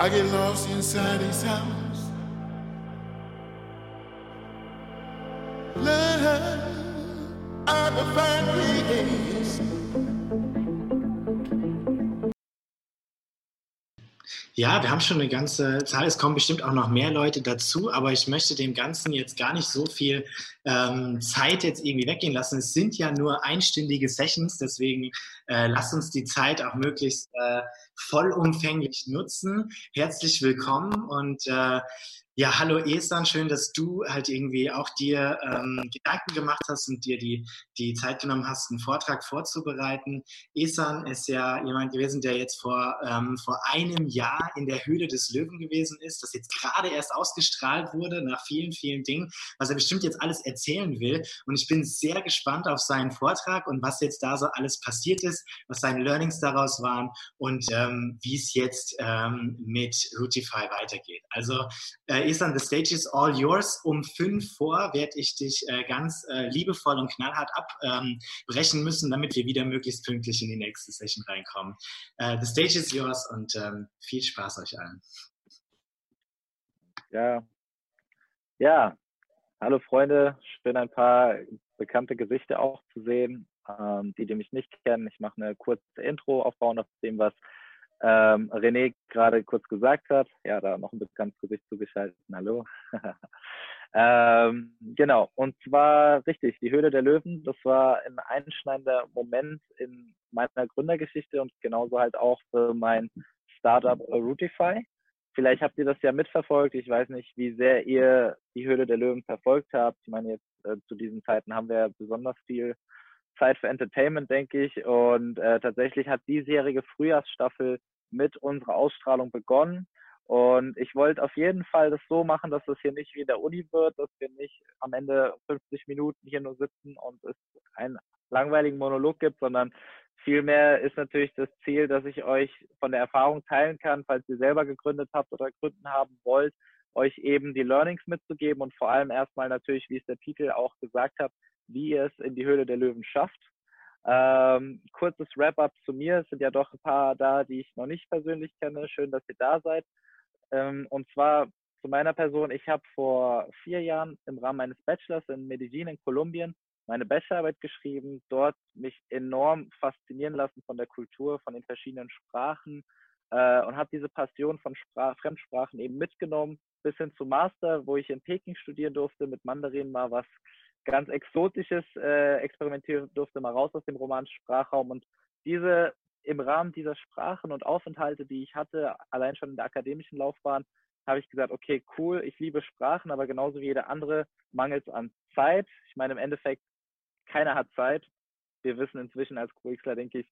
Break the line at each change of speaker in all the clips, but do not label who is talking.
I get lost inside his house. Love, I will find peace. Ja, wir haben schon eine ganze Zahl. Es kommen bestimmt auch noch mehr Leute dazu, aber ich möchte dem Ganzen jetzt gar nicht so viel ähm, Zeit jetzt irgendwie weggehen lassen. Es sind ja nur einstündige Sessions, deswegen äh, lasst uns die Zeit auch möglichst äh, vollumfänglich nutzen. Herzlich willkommen und äh, ja, hallo Esan, schön, dass du halt irgendwie auch dir ähm, Gedanken gemacht hast und dir die, die Zeit genommen hast, einen Vortrag vorzubereiten. Esan ist ja jemand gewesen, der jetzt vor, ähm, vor einem Jahr in der Höhle des Löwen gewesen ist, das jetzt gerade erst ausgestrahlt wurde nach vielen, vielen Dingen, was er bestimmt jetzt alles erzählen will. Und ich bin sehr gespannt auf seinen Vortrag und was jetzt da so alles passiert ist, was seine Learnings daraus waren und ähm, wie es jetzt ähm, mit Routify weitergeht. Also äh, Esan, the stage is all yours. Um fünf vor werde ich dich äh, ganz äh, liebevoll und knallhart abbrechen ähm, müssen, damit wir wieder möglichst pünktlich in die nächste Session reinkommen. Uh, the stage is yours und ähm, viel Spaß euch allen.
Ja, ja. Hallo Freunde, schön ein paar bekannte Gesichter auch zu sehen, ähm, die, die mich nicht kennen. Ich mache eine kurze Intro aufbauen auf dem, was ähm, René gerade kurz gesagt hat. Ja, da noch ein bekanntes Gesicht zugeschaltet. Hallo. ähm, genau, und zwar richtig, die Höhle der Löwen, das war ein einschneidender Moment in meiner Gründergeschichte und genauso halt auch für mein Startup Routify. Vielleicht habt ihr das ja mitverfolgt. Ich weiß nicht, wie sehr ihr die Höhle der Löwen verfolgt habt. Ich meine, jetzt äh, zu diesen Zeiten haben wir besonders viel Zeit für Entertainment, denke ich. Und äh, tatsächlich hat diesjährige Frühjahrsstaffel mit unserer Ausstrahlung begonnen. Und ich wollte auf jeden Fall das so machen, dass es hier nicht wie in der Uni wird, dass wir nicht am Ende 50 Minuten hier nur sitzen und es einen langweiligen Monolog gibt, sondern vielmehr ist natürlich das Ziel, dass ich euch von der Erfahrung teilen kann, falls ihr selber gegründet habt oder gründen haben wollt, euch eben die Learnings mitzugeben und vor allem erstmal natürlich, wie es der Titel auch gesagt hat, wie ihr es in die Höhle der Löwen schafft. Ähm, kurzes Wrap-up zu mir. Es sind ja doch ein paar da, die ich noch nicht persönlich kenne. Schön, dass ihr da seid. Ähm, und zwar zu meiner Person. Ich habe vor vier Jahren im Rahmen meines Bachelors in Medellin in Kolumbien meine Bachelorarbeit geschrieben, dort mich enorm faszinieren lassen von der Kultur, von den verschiedenen Sprachen äh, und habe diese Passion von Sprach Fremdsprachen eben mitgenommen bis hin zum Master, wo ich in Peking studieren durfte, mit Mandarin mal was ganz Exotisches äh, experimentieren durfte, mal raus aus dem romanischen Sprachraum. Und diese im Rahmen dieser Sprachen und Aufenthalte, die ich hatte, allein schon in der akademischen Laufbahn, habe ich gesagt, okay, cool, ich liebe Sprachen, aber genauso wie jeder andere mangelt es an Zeit. Ich meine, im Endeffekt, keiner hat Zeit. Wir wissen inzwischen als QXler, denke ich,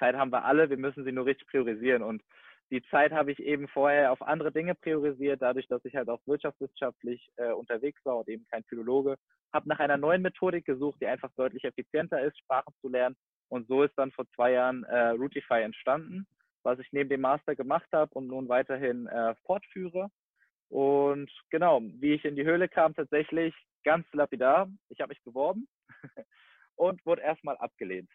Zeit haben wir alle, wir müssen sie nur richtig priorisieren. Und die Zeit habe ich eben vorher auf andere Dinge priorisiert, dadurch, dass ich halt auch wirtschaftswissenschaftlich äh, unterwegs war und eben kein Philologe. Habe nach einer neuen Methodik gesucht, die einfach deutlich effizienter ist, Sprachen zu lernen. Und so ist dann vor zwei Jahren äh, Routify entstanden, was ich neben dem Master gemacht habe und nun weiterhin äh, fortführe. Und genau, wie ich in die Höhle kam, tatsächlich ganz lapidar. Ich habe mich beworben und wurde erstmal abgelehnt.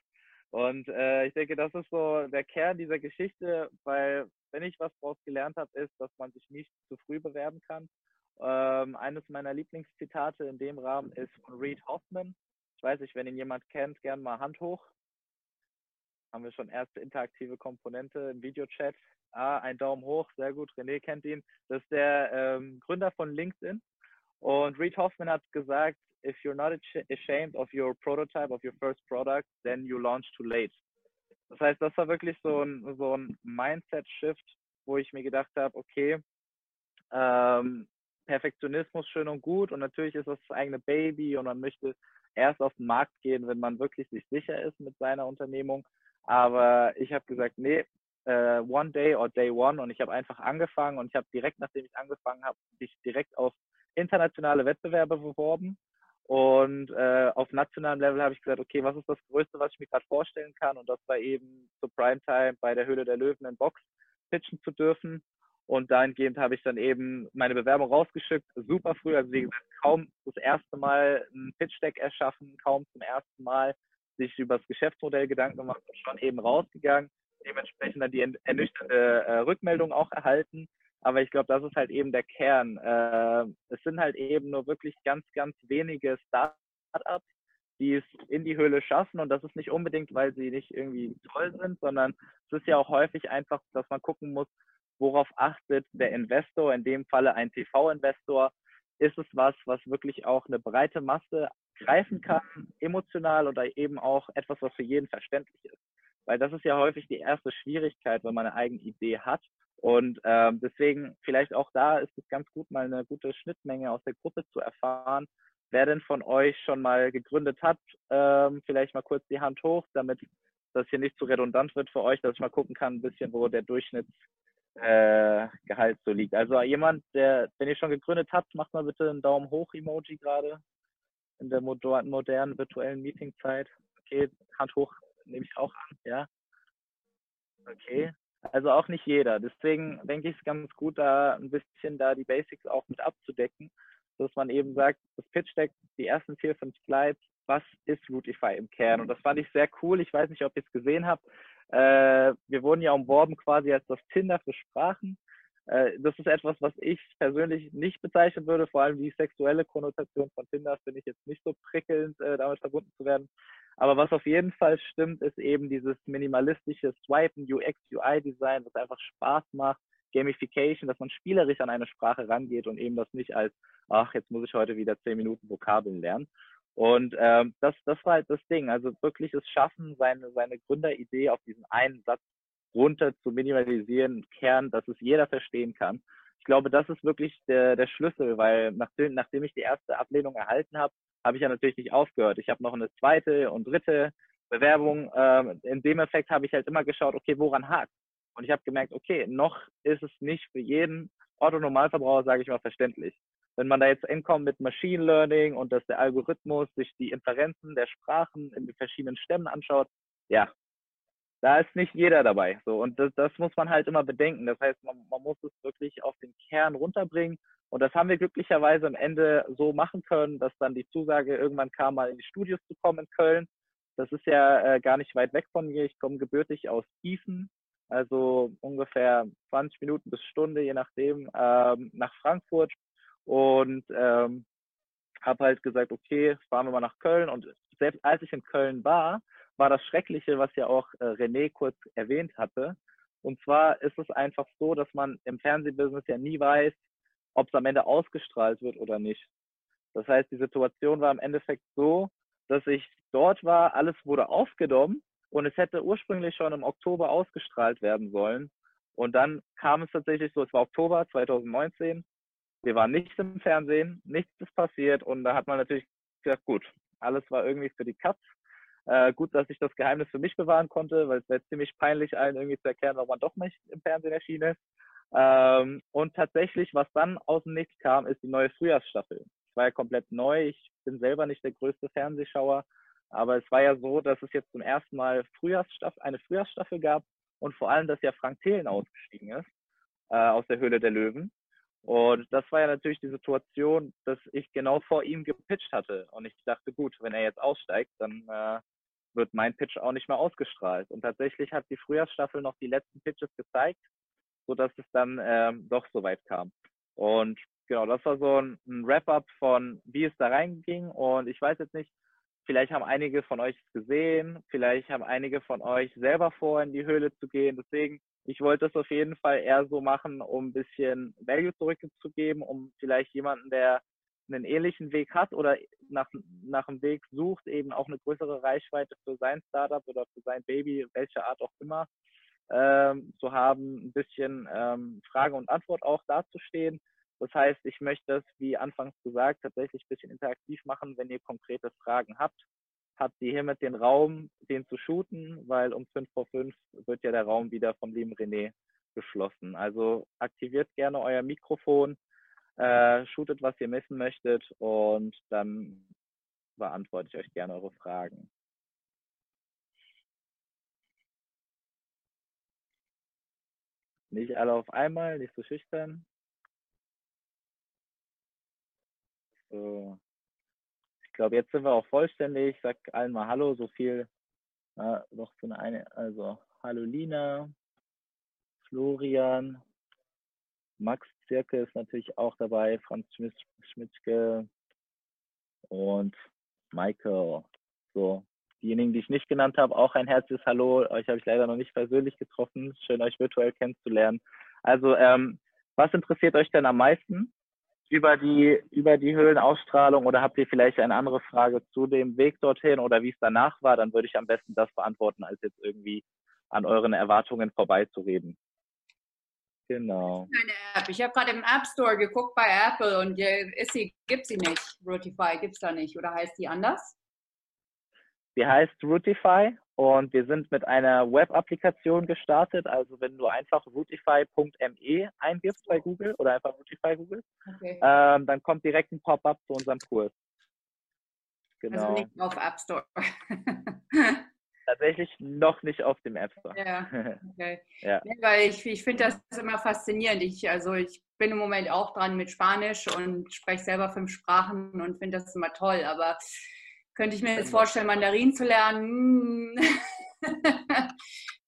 Und äh, ich denke, das ist so der Kern dieser Geschichte, weil wenn ich was daraus gelernt habe, ist, dass man sich nicht zu früh bewerben kann. Ähm, eines meiner Lieblingszitate in dem Rahmen ist von Reed Hoffman. Ich weiß nicht, wenn ihn jemand kennt, gern mal Hand hoch. Haben wir schon erste interaktive Komponente im Videochat. Ah, ein Daumen hoch, sehr gut. René kennt ihn. Das ist der ähm, Gründer von LinkedIn. Und Reed Hoffman hat gesagt, if you're not ashamed of your prototype, of your first product, then you launch too late. Das heißt, das war wirklich so ein, so ein Mindset-Shift, wo ich mir gedacht habe, okay, ähm, Perfektionismus schön und gut und natürlich ist das das eigene Baby und man möchte erst auf den Markt gehen, wenn man wirklich sich sicher ist mit seiner Unternehmung. Aber ich habe gesagt, nee, uh, one day or day one und ich habe einfach angefangen und ich habe direkt, nachdem ich angefangen habe, mich direkt auf internationale Wettbewerbe beworben und äh, auf nationalem Level habe ich gesagt, okay, was ist das Größte, was ich mir gerade vorstellen kann? Und das war eben zur Primetime bei der Höhle der Löwen in Box pitchen zu dürfen. Und dahingehend habe ich dann eben meine Bewerbung rausgeschickt, super früh, also wie gesagt, kaum das erste Mal ein Pitch-Deck erschaffen, kaum zum ersten Mal sich über das Geschäftsmodell Gedanken gemacht und schon eben rausgegangen. Dementsprechend dann die ernüchternde äh, Rückmeldung auch erhalten. Aber ich glaube, das ist halt eben der Kern. Äh, es sind halt eben nur wirklich ganz, ganz wenige Startups, die es in die Höhle schaffen. Und das ist nicht unbedingt, weil sie nicht irgendwie toll sind, sondern es ist ja auch häufig einfach, dass man gucken muss, worauf achtet der Investor, in dem Falle ein TV-Investor. Ist es was, was wirklich auch eine breite Masse greifen kann, emotional oder eben auch etwas, was für jeden verständlich ist? Weil das ist ja häufig die erste Schwierigkeit, wenn man eine eigene Idee hat und ähm, deswegen vielleicht auch da ist es ganz gut, mal eine gute Schnittmenge aus der Gruppe zu erfahren. Wer denn von euch schon mal gegründet hat, ähm, vielleicht mal kurz die Hand hoch, damit das hier nicht zu redundant wird für euch, dass ich mal gucken kann, ein bisschen, wo der Durchschnittsgehalt äh, so liegt. Also jemand, der, wenn ihr schon gegründet habt, macht mal bitte einen Daumen hoch Emoji gerade in der modernen virtuellen Meetingzeit. Okay, Hand hoch nehme ich auch an, ja. Okay, also auch nicht jeder. Deswegen denke ich es ganz gut, da ein bisschen da die Basics auch mit abzudecken, dass man eben sagt, das Pitch Deck, die ersten vier, fünf Slides, was ist Routify im Kern? Und das fand ich sehr cool. Ich weiß nicht, ob ihr es gesehen habt. Äh, wir wurden ja umworben quasi als das Tinder für Sprachen. Äh, das ist etwas, was ich persönlich nicht bezeichnen würde. Vor allem die sexuelle Konnotation von Tinder finde ich jetzt nicht so prickelnd, äh, damit verbunden zu werden. Aber was auf jeden Fall stimmt, ist eben dieses minimalistische Swipen, UX, UI-Design, was einfach Spaß macht, Gamification, dass man spielerisch an eine Sprache rangeht und eben das nicht als, ach, jetzt muss ich heute wieder zehn Minuten Vokabeln lernen. Und ähm, das, das war halt das Ding. Also wirklich es schaffen, seine, seine Gründeridee auf diesen einen Satz runter zu minimalisieren, Kern, dass es jeder verstehen kann. Ich glaube, das ist wirklich der, der Schlüssel, weil nachdem, nachdem ich die erste Ablehnung erhalten habe, habe ich ja natürlich nicht aufgehört. Ich habe noch eine zweite und dritte Bewerbung. Ähm, in dem Effekt habe ich halt immer geschaut, okay, woran hakt? Und ich habe gemerkt, okay, noch ist es nicht für jeden Otto-Normalverbraucher, sage ich mal, verständlich. Wenn man da jetzt hinkommt mit Machine Learning und dass der Algorithmus sich die Inferenzen der Sprachen in den verschiedenen Stämmen anschaut, ja, da ist nicht jeder dabei. So, und das, das muss man halt immer bedenken. Das heißt, man, man muss es wirklich auf den Kern runterbringen und das haben wir glücklicherweise am Ende so machen können, dass dann die Zusage irgendwann kam, mal in die Studios zu kommen in Köln. Das ist ja äh, gar nicht weit weg von mir. Ich komme gebürtig aus Gießen, also ungefähr 20 Minuten bis Stunde, je nachdem, ähm, nach Frankfurt. Und ähm, habe halt gesagt, okay, fahren wir mal nach Köln. Und selbst als ich in Köln war, war das Schreckliche, was ja auch äh, René kurz erwähnt hatte. Und zwar ist es einfach so, dass man im Fernsehbusiness ja nie weiß, ob es am Ende ausgestrahlt wird oder nicht. Das heißt, die Situation war im Endeffekt so, dass ich dort war, alles wurde aufgenommen und es hätte ursprünglich schon im Oktober ausgestrahlt werden sollen. Und dann kam es tatsächlich so, es war Oktober 2019, wir waren nicht im Fernsehen, nichts ist passiert und da hat man natürlich gesagt, gut, alles war irgendwie für die Katz. Äh, gut, dass ich das Geheimnis für mich bewahren konnte, weil es wäre ziemlich peinlich, allen irgendwie zu erklären, warum man doch nicht im Fernsehen erschienen ist. Ähm, und tatsächlich, was dann aus dem Nichts kam, ist die neue Frühjahrsstaffel. Es war ja komplett neu. Ich bin selber nicht der größte Fernsehschauer, aber es war ja so, dass es jetzt zum ersten Mal Frühjahrsstaffel, eine Frühjahrsstaffel gab und vor allem, dass ja Frank Thelen ausgestiegen ist äh, aus der Höhle der Löwen. Und das war ja natürlich die Situation, dass ich genau vor ihm gepitcht hatte. Und ich dachte, gut, wenn er jetzt aussteigt, dann äh, wird mein Pitch auch nicht mehr ausgestrahlt. Und tatsächlich hat die Frühjahrsstaffel noch die letzten Pitches gezeigt so dass es dann ähm, doch so weit kam. Und genau, das war so ein, ein Wrap-up von, wie es da reinging. Und ich weiß jetzt nicht, vielleicht haben einige von euch es gesehen, vielleicht haben einige von euch selber vor, in die Höhle zu gehen. Deswegen, ich wollte es auf jeden Fall eher so machen, um ein bisschen Value zurückzugeben, um vielleicht jemanden, der einen ähnlichen Weg hat oder nach, nach einem Weg sucht, eben auch eine größere Reichweite für sein Startup oder für sein Baby, welche Art auch immer, ähm, zu haben, ein bisschen ähm, Frage und Antwort auch dazustehen. Das heißt, ich möchte es, wie anfangs gesagt, tatsächlich ein bisschen interaktiv machen, wenn ihr konkrete Fragen habt. Habt ihr hiermit den Raum, den zu shooten, weil um 5 vor 5 wird ja der Raum wieder vom lieben René geschlossen. Also aktiviert gerne euer Mikrofon, äh, shootet, was ihr messen möchtet und dann beantworte ich euch gerne eure Fragen. Nicht alle auf einmal, nicht so schüchtern. So. Ich glaube, jetzt sind wir auch vollständig. Ich sag allen mal Hallo, so viel äh, noch zu einer, also Hallo Lina, Florian, Max Zirke ist natürlich auch dabei, Franz Schmitschke und Michael. So, diejenigen, die ich nicht genannt habe, auch ein herzliches Hallo. Euch habe ich leider noch nicht persönlich getroffen. Schön, euch virtuell kennenzulernen. Also, ähm, was interessiert euch denn am meisten über die, über die Höhlenausstrahlung oder habt ihr vielleicht eine andere Frage zu dem Weg dorthin oder wie es danach war? Dann würde ich am besten das beantworten, als jetzt irgendwie an euren Erwartungen vorbeizureden. Genau.
Keine App. Ich habe gerade im App Store geguckt bei Apple und ist sie, gibt sie nicht. Routify gibt es da nicht. Oder heißt die anders?
Die heißt Routify und wir sind mit einer Web-Applikation gestartet. Also wenn du einfach routify.me eingibst bei Google oder einfach Routify Google, okay. ähm, dann kommt direkt ein Pop-up zu unserem Kurs.
Also genau. Also nicht auf App Store.
Tatsächlich noch nicht auf dem App Store.
Ja, okay. ja. Nee, weil ich, ich finde das immer faszinierend. Ich, also ich bin im Moment auch dran mit Spanisch und spreche selber fünf Sprachen und finde das immer toll. Aber könnte ich mir jetzt vorstellen, Mandarin zu lernen?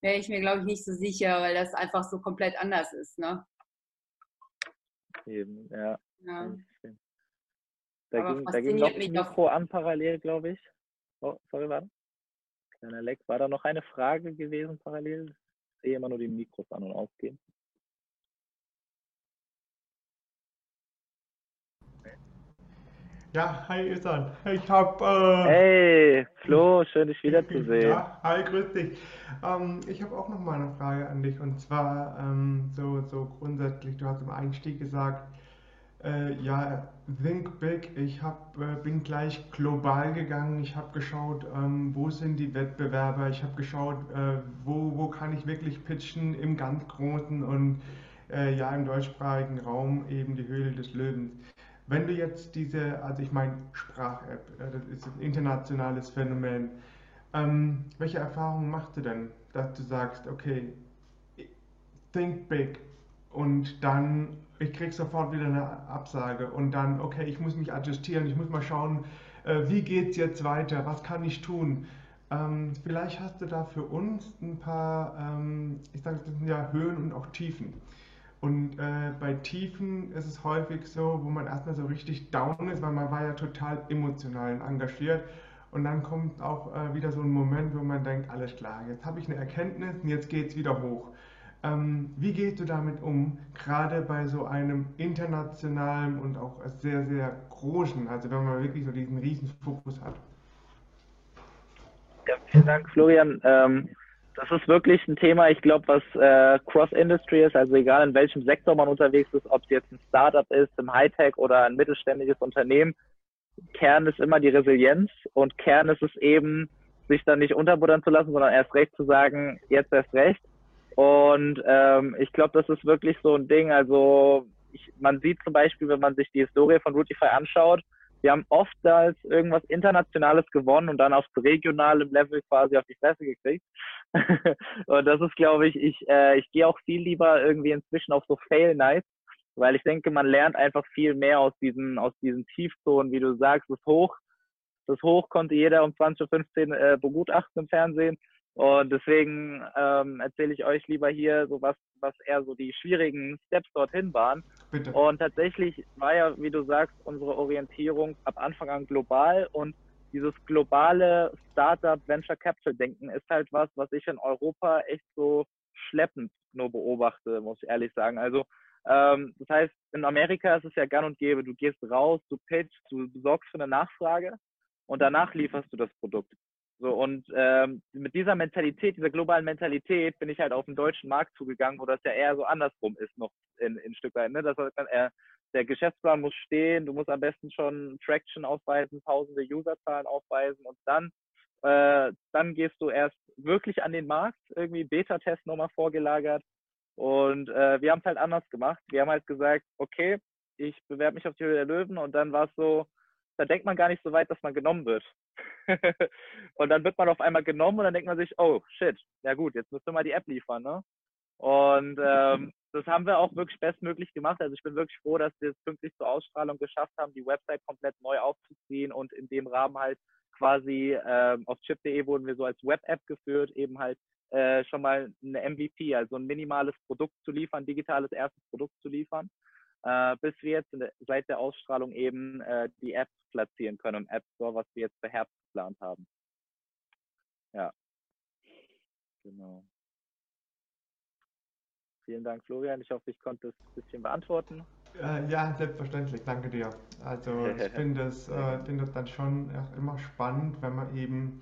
Wäre ich mir, glaube ich, nicht so sicher, weil das einfach so komplett anders ist. Ne?
Eben, ja. ja. Da, ging, da ging noch ein Mikro an parallel, glaube ich. Oh, sorry, warte. Kleiner Leck. War da noch eine Frage gewesen parallel? Ich sehe immer nur die Mikros an und ausgehen.
Ja, hi Isan. Ich habe. Äh,
hey, Flo, schön dich wiederzusehen.
Ja, hi, grüß dich. Ähm, ich habe auch noch mal eine Frage an dich und zwar ähm, so, so grundsätzlich. Du hast im Einstieg gesagt, äh, ja, Think Big. Ich hab, äh, bin gleich global gegangen. Ich habe geschaut, ähm, wo sind die Wettbewerber. Ich habe geschaut, äh, wo, wo kann ich wirklich pitchen im ganz Großen und äh, ja, im deutschsprachigen Raum eben die Höhle des Löwens. Wenn du jetzt diese, also ich meine Sprach-App, äh, das ist ein internationales Phänomen. Ähm, welche Erfahrungen machst du denn, dass du sagst, okay, think big und dann ich krieg sofort wieder eine Absage und dann, okay, ich muss mich adjustieren, ich muss mal schauen, äh, wie geht es jetzt weiter, was kann ich tun. Ähm, vielleicht hast du da für uns ein paar, ähm, ich sage, das sind ja Höhen und auch Tiefen. Und äh, bei Tiefen ist es häufig so, wo man erstmal so richtig down ist, weil man war ja total emotional und engagiert. Und dann kommt auch äh, wieder so ein Moment, wo man denkt, alles klar, jetzt habe ich eine Erkenntnis und jetzt geht es wieder hoch. Ähm, wie gehst du damit um, gerade bei so einem internationalen und auch sehr, sehr großen, also wenn man wirklich so diesen riesen Fokus hat?
Ja, vielen Dank, Florian. Ähm, das ist wirklich ein Thema, ich glaube, was äh, Cross-Industry ist, also egal in welchem Sektor man unterwegs ist, ob es jetzt ein Startup ist, im Hightech oder ein mittelständisches Unternehmen, Kern ist immer die Resilienz und Kern ist es eben, sich dann nicht unterbuttern zu lassen, sondern erst recht zu sagen, jetzt erst recht und ähm, ich glaube, das ist wirklich so ein Ding. Also ich, man sieht zum Beispiel, wenn man sich die Historie von Routify anschaut, wir haben oftmals irgendwas Internationales gewonnen und dann auf regionalem Level quasi auf die Fresse gekriegt. und das ist, glaube ich, ich, äh, ich gehe auch viel lieber irgendwie inzwischen auf so Fail Nights, weil ich denke, man lernt einfach viel mehr aus diesen, aus diesen Tiefzonen, wie du sagst, das Hoch. Das Hoch konnte jeder um 20.15 Uhr äh, begutachten im Fernsehen. Und deswegen ähm, erzähle ich euch lieber hier so was, was eher so die schwierigen Steps dorthin waren. Bitte. Und tatsächlich war ja, wie du sagst, unsere Orientierung ab Anfang an global und dieses globale Startup Venture Capital Denken ist halt was, was ich in Europa echt so schleppend nur beobachte, muss ich ehrlich sagen. Also ähm, das heißt, in Amerika ist es ja gang und gäbe, du gehst raus, du pitchst, du sorgst für eine Nachfrage und danach lieferst du das Produkt. So, und ähm, mit dieser Mentalität, dieser globalen Mentalität bin ich halt auf den deutschen Markt zugegangen, wo das ja eher so andersrum ist, noch in, in Stück weit. Ne? Das heißt, äh, der Geschäftsplan muss stehen, du musst am besten schon Traction aufweisen, tausende Userzahlen aufweisen und dann, äh, dann gehst du erst wirklich an den Markt, irgendwie Beta-Test nochmal vorgelagert. Und äh, wir haben es halt anders gemacht. Wir haben halt gesagt, okay, ich bewerbe mich auf die Höhe der Löwen und dann war es so, da denkt man gar nicht so weit, dass man genommen wird. und dann wird man auf einmal genommen und dann denkt man sich, oh shit, ja gut, jetzt müssen wir mal die App liefern, ne? Und ähm, das haben wir auch wirklich bestmöglich gemacht. Also ich bin wirklich froh, dass wir es pünktlich zur Ausstrahlung geschafft haben, die Website komplett neu aufzuziehen und in dem Rahmen halt quasi ähm, auf chip.de wurden wir so als Web-App geführt, eben halt äh, schon mal eine MVP, also ein minimales Produkt zu liefern, digitales erstes Produkt zu liefern, äh, bis wir jetzt seit der Ausstrahlung eben äh, die App platzieren können im App Store, was wir jetzt für Herbst geplant haben. Ja. Genau. Vielen Dank, Florian. Ich hoffe, ich konnte es ein bisschen beantworten.
Äh, ja, selbstverständlich. Danke dir. Also ich finde es äh, find das dann schon immer spannend, wenn man eben,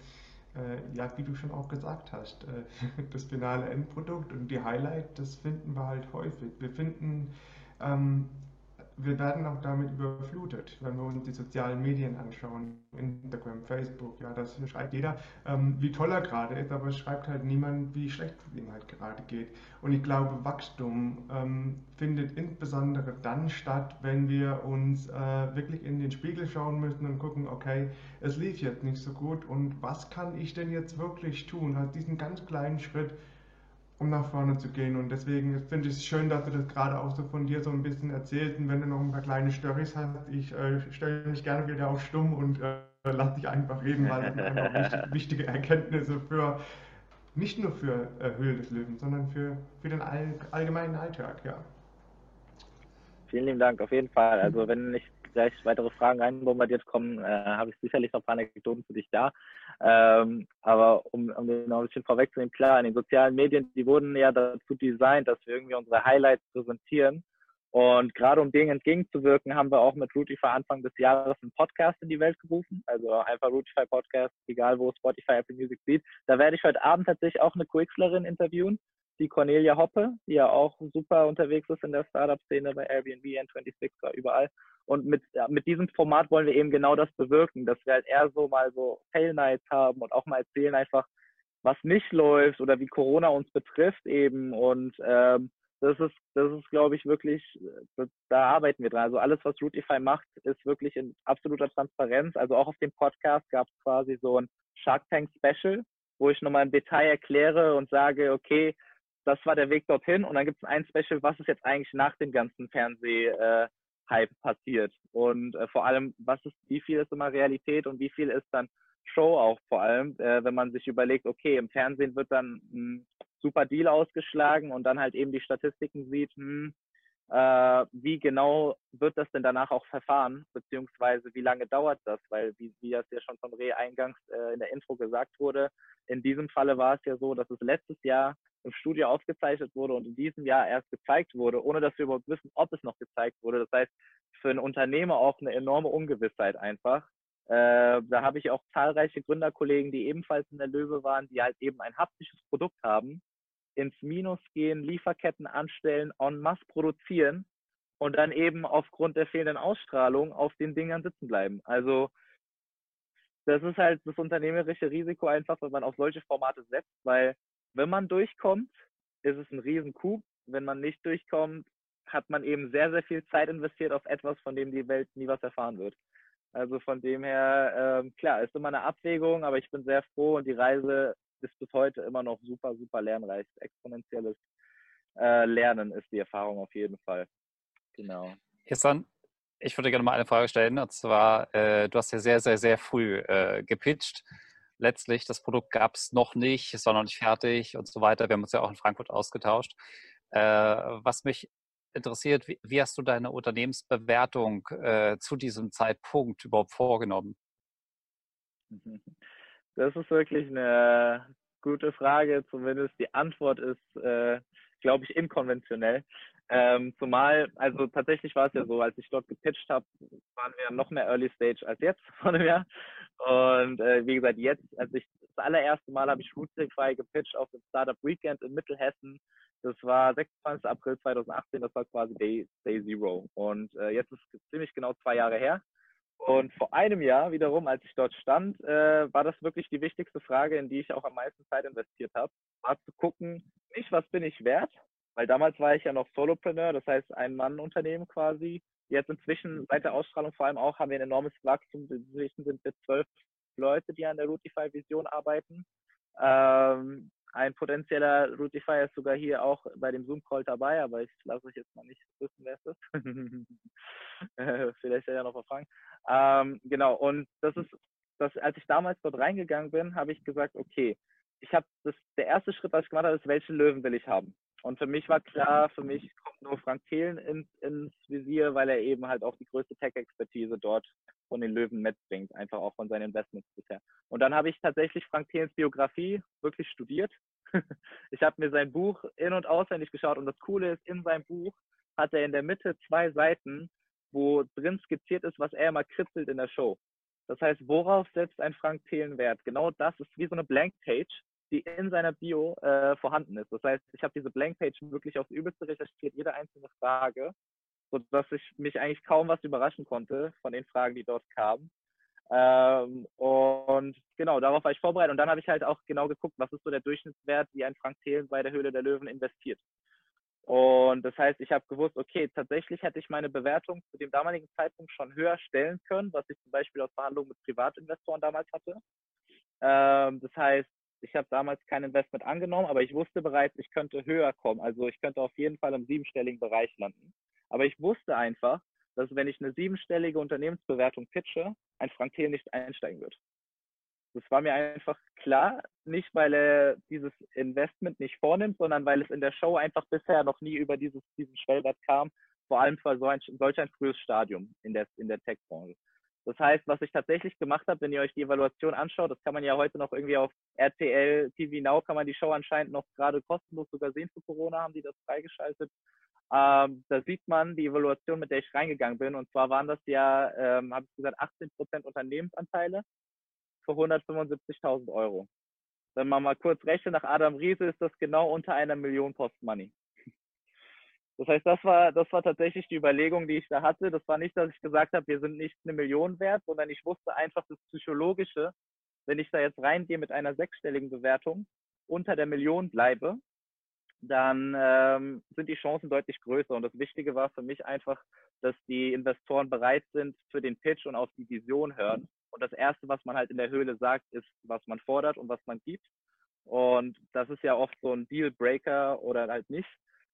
äh, ja, wie du schon auch gesagt hast, äh, das finale Endprodukt und die Highlight, das finden wir halt häufig. Wir finden ähm, wir werden auch damit überflutet, wenn wir uns die sozialen Medien anschauen, Instagram, Facebook, ja, das schreibt jeder, ähm, wie toll er gerade ist, aber es schreibt halt niemand, wie schlecht es ihm halt gerade geht. Und ich glaube, Wachstum ähm, findet insbesondere dann statt, wenn wir uns äh, wirklich in den Spiegel schauen müssen und gucken, okay, es lief jetzt nicht so gut und was kann ich denn jetzt wirklich tun? Also diesen ganz kleinen Schritt, um nach vorne zu gehen. Und deswegen finde ich es schön, dass du das gerade auch so von dir so ein bisschen erzählst. Und wenn du noch ein paar kleine Storys hast, ich äh, stelle mich gerne wieder auf stumm und äh, lass dich einfach reden, weil das sind einfach wichtige Erkenntnisse für nicht nur für äh, Höhle des Löwen, sondern für, für den all, allgemeinen Alltag, ja.
Vielen lieben Dank, auf jeden Fall. Also wenn nicht gleich weitere Fragen reinbombardiert kommen, äh, habe ich sicherlich noch ein paar Anekdoten für dich da. Ähm, aber um, um den noch ein bisschen vorwegzunehmen, klar, in den sozialen Medien, die wurden ja dazu designt, dass wir irgendwie unsere Highlights präsentieren. Und gerade um denen entgegenzuwirken, haben wir auch mit Routify Anfang des Jahres einen Podcast in die Welt gerufen. Also einfach Routify Podcast, egal wo Spotify, Apple Music sieht. Da werde ich heute Abend tatsächlich auch eine QXlerin interviewen, die Cornelia Hoppe, die ja auch super unterwegs ist in der Startup-Szene bei Airbnb, N26, war überall. Und mit, ja, mit diesem Format wollen wir eben genau das bewirken, dass wir halt eher so mal so Fail Nights haben und auch mal erzählen einfach, was nicht läuft oder wie Corona uns betrifft eben. Und ähm, das ist, das ist, glaube ich, wirklich, das, da arbeiten wir dran. Also alles, was Routify macht, ist wirklich in absoluter Transparenz. Also auch auf dem Podcast gab es quasi so ein Shark Tank Special, wo ich nochmal im Detail erkläre und sage, okay, das war der Weg dorthin. Und dann gibt es ein Special, was ist jetzt eigentlich nach dem ganzen Fernseh, äh, passiert. Und äh, vor allem, was ist, wie viel ist immer Realität und wie viel ist dann Show auch vor allem, äh, wenn man sich überlegt, okay, im Fernsehen wird dann ein super Deal ausgeschlagen und dann halt eben die Statistiken sieht, hm, äh, wie genau wird das denn danach auch verfahren, beziehungsweise wie lange dauert das, weil wie, wie das ja schon von Reh eingangs äh, in der Intro gesagt wurde, in diesem Falle war es ja so, dass es letztes Jahr im Studio aufgezeichnet wurde und in diesem Jahr erst gezeigt wurde, ohne dass wir überhaupt wissen, ob es noch gezeigt wurde. Das heißt, für einen Unternehmer auch eine enorme Ungewissheit einfach. Äh, da habe ich auch zahlreiche Gründerkollegen, die ebenfalls in der Löwe waren, die halt eben ein haptisches Produkt haben, ins Minus gehen, Lieferketten anstellen, en masse produzieren und dann eben aufgrund der fehlenden Ausstrahlung auf den Dingern sitzen bleiben. Also das ist halt das unternehmerische Risiko einfach, wenn man auf solche Formate setzt, weil wenn man durchkommt, ist es ein Riesencoup. Wenn man nicht durchkommt, hat man eben sehr, sehr viel Zeit investiert auf etwas, von dem die Welt nie was erfahren wird. Also von dem her, ähm, klar, ist immer eine Abwägung, aber ich bin sehr froh und die Reise ist bis heute immer noch super, super lernreich. Exponentielles äh, Lernen ist die Erfahrung auf jeden Fall. Genau.
Isan, ich würde gerne mal eine Frage stellen. Und zwar, äh, du hast ja sehr, sehr, sehr früh äh, gepitcht letztlich das Produkt gab es noch nicht, ist noch nicht fertig und so weiter. Wir haben uns ja auch in Frankfurt ausgetauscht. Äh, was mich interessiert, wie, wie, hast du deine Unternehmensbewertung äh, zu diesem Zeitpunkt überhaupt vorgenommen?
Das ist wirklich eine gute Frage. Zumindest die Antwort ist, äh, glaube ich, inkonventionell. Ähm, zumal, also tatsächlich war es ja so, als ich dort gepitcht habe, waren wir noch mehr Early Stage als jetzt vor einem Jahr. Und äh, wie gesagt, jetzt, als ich das allererste Mal habe ich Routify gepitcht auf dem Startup Weekend in Mittelhessen. Das war 26. April 2018, das war quasi Day, Day Zero. Und äh, jetzt ist es ziemlich genau zwei Jahre her. Und vor einem Jahr wiederum, als ich dort stand, äh, war das wirklich die wichtigste Frage, in die ich auch am meisten Zeit investiert habe. War zu gucken, nicht was bin ich wert, weil damals war ich ja noch Solopreneur, das heißt ein Mann-Unternehmen quasi. Jetzt inzwischen seit der Ausstrahlung vor allem auch haben wir ein enormes Wachstum. Inzwischen sind wir zwölf Leute, die an der Routify-Vision arbeiten. Ähm, ein potenzieller Routify ist sogar hier auch bei dem Zoom-Call dabei, aber ich lasse euch jetzt mal nicht wissen, wer es ist. Vielleicht ja noch mal fragen. Ähm, genau, und das ist, das, als ich damals dort reingegangen bin, habe ich gesagt, okay, ich habe das, der erste Schritt, was ich gemacht habe, ist, welche Löwen will ich haben? Und für mich war klar, für mich kommt nur Frank Thelen ins, ins Visier, weil er eben halt auch die größte Tech-Expertise dort von den Löwen mitbringt, einfach auch von seinen Investments bisher. Und dann habe ich tatsächlich Frank Thelens Biografie wirklich studiert. ich habe mir sein Buch in- und auswendig geschaut und das Coole ist, in seinem Buch hat er in der Mitte zwei Seiten, wo drin skizziert ist, was er immer kritzelt in der Show. Das heißt, worauf setzt ein Frank Thelen Wert? Genau das ist wie so eine Blank-Page, die in seiner Bio äh, vorhanden ist. Das heißt, ich habe diese Blank-Page wirklich aufs Übelste recherchiert, jede einzelne Frage, sodass ich mich eigentlich kaum was überraschen konnte von den Fragen, die dort kamen. Ähm, und genau, darauf war ich vorbereitet. Und dann habe ich halt auch genau geguckt, was ist so der Durchschnittswert, wie ein Frank Thelen bei der Höhle der Löwen investiert. Und das heißt, ich habe gewusst, okay, tatsächlich hätte ich meine Bewertung zu dem damaligen Zeitpunkt schon höher stellen können, was ich zum Beispiel aus Verhandlungen mit Privatinvestoren damals hatte. Ähm, das heißt, ich habe damals kein Investment angenommen, aber ich wusste bereits, ich könnte höher kommen. Also ich könnte auf jeden Fall im siebenstelligen Bereich landen. Aber ich wusste einfach, dass wenn ich eine siebenstellige Unternehmensbewertung pitche, ein Frank Thiel nicht einsteigen wird. Das war mir einfach klar, nicht weil er dieses Investment nicht vornimmt, sondern weil es in der Show einfach bisher noch nie über dieses, diesen Schwellwert kam, vor allem für so ein, solch ein frühes Stadium in der, in der Tech-Branche. Das heißt, was ich tatsächlich gemacht habe, wenn ihr euch die Evaluation anschaut, das kann man ja heute noch irgendwie auf RTL TV Now, kann man die Show anscheinend noch gerade kostenlos sogar sehen für Corona, haben die das freigeschaltet. Ähm, da sieht man die Evaluation, mit der ich reingegangen bin. Und zwar waren das ja, ähm, habe ich gesagt, 18 Prozent Unternehmensanteile für 175.000 Euro. Wenn man mal kurz rechnet, nach Adam Riese ist das genau unter einer Million Post Money. Das heißt, das war, das war tatsächlich die Überlegung, die ich da hatte. Das war nicht, dass ich gesagt habe, wir sind nicht eine Million wert, sondern ich wusste einfach das Psychologische, wenn ich da jetzt reingehe mit einer sechsstelligen Bewertung, unter der Million bleibe, dann ähm, sind die Chancen deutlich größer. Und das Wichtige war für mich einfach, dass die Investoren bereit sind für den Pitch und auf die Vision hören. Und das Erste, was man halt in der Höhle sagt, ist, was man fordert und was man gibt. Und das ist ja oft so ein Dealbreaker oder halt nicht.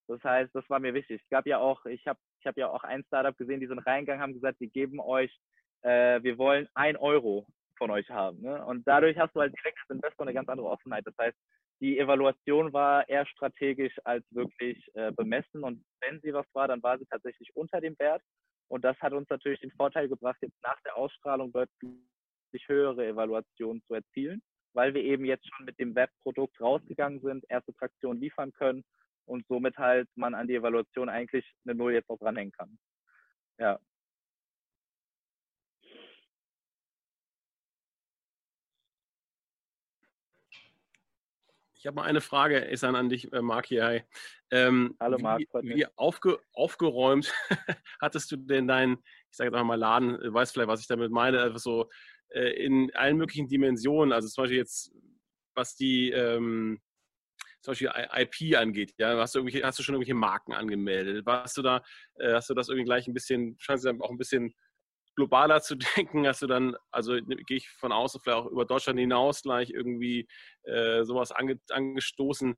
Das heißt, das war mir wichtig. Es gab ja auch, ich habe ich hab ja auch ein Startup gesehen, die sind reingegangen, haben gesagt, wir geben euch, äh, wir wollen ein Euro von euch haben. Ne? Und dadurch hast du halt direkt als Investor eine ganz andere Offenheit. Das heißt, die Evaluation war eher strategisch als wirklich äh, bemessen. Und wenn sie was war, dann war sie tatsächlich unter dem Wert. Und das hat uns natürlich den Vorteil gebracht, jetzt nach der Ausstrahlung deutlich höhere Evaluationen zu erzielen, weil wir eben jetzt schon mit dem Webprodukt rausgegangen sind, erste Traktion liefern können und somit halt man an die Evaluation eigentlich eine Null jetzt noch dranhängen kann. Ja.
Ich habe mal eine Frage, Isan, an dich, äh, Mark hier. Ähm,
Hallo Marc.
Wie, wie aufge, aufgeräumt hattest du denn deinen, ich sage jetzt einfach mal Laden, du weißt vielleicht, was ich damit meine, einfach so äh, in allen möglichen Dimensionen, also zum Beispiel jetzt, was die ähm, zum Beispiel IP angeht, ja, hast du, hast du schon irgendwelche Marken angemeldet? Warst du da, äh, hast du das irgendwie gleich ein bisschen, scheinst du auch ein bisschen globaler zu denken, hast du dann, also ne, gehe ich von außen vielleicht auch über Deutschland hinaus gleich irgendwie äh, sowas ange, angestoßen.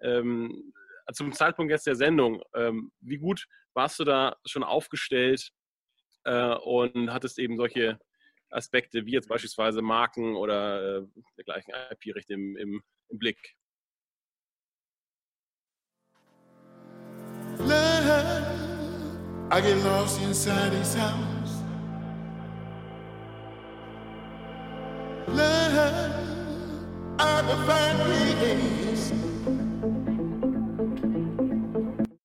Ähm, zum Zeitpunkt jetzt der Sendung, ähm, wie gut warst du da schon aufgestellt äh, und hattest eben solche Aspekte wie jetzt beispielsweise Marken oder äh, dergleichen IP-Rechte im, im, im Blick? I get lost inside his house. Love, I will find peace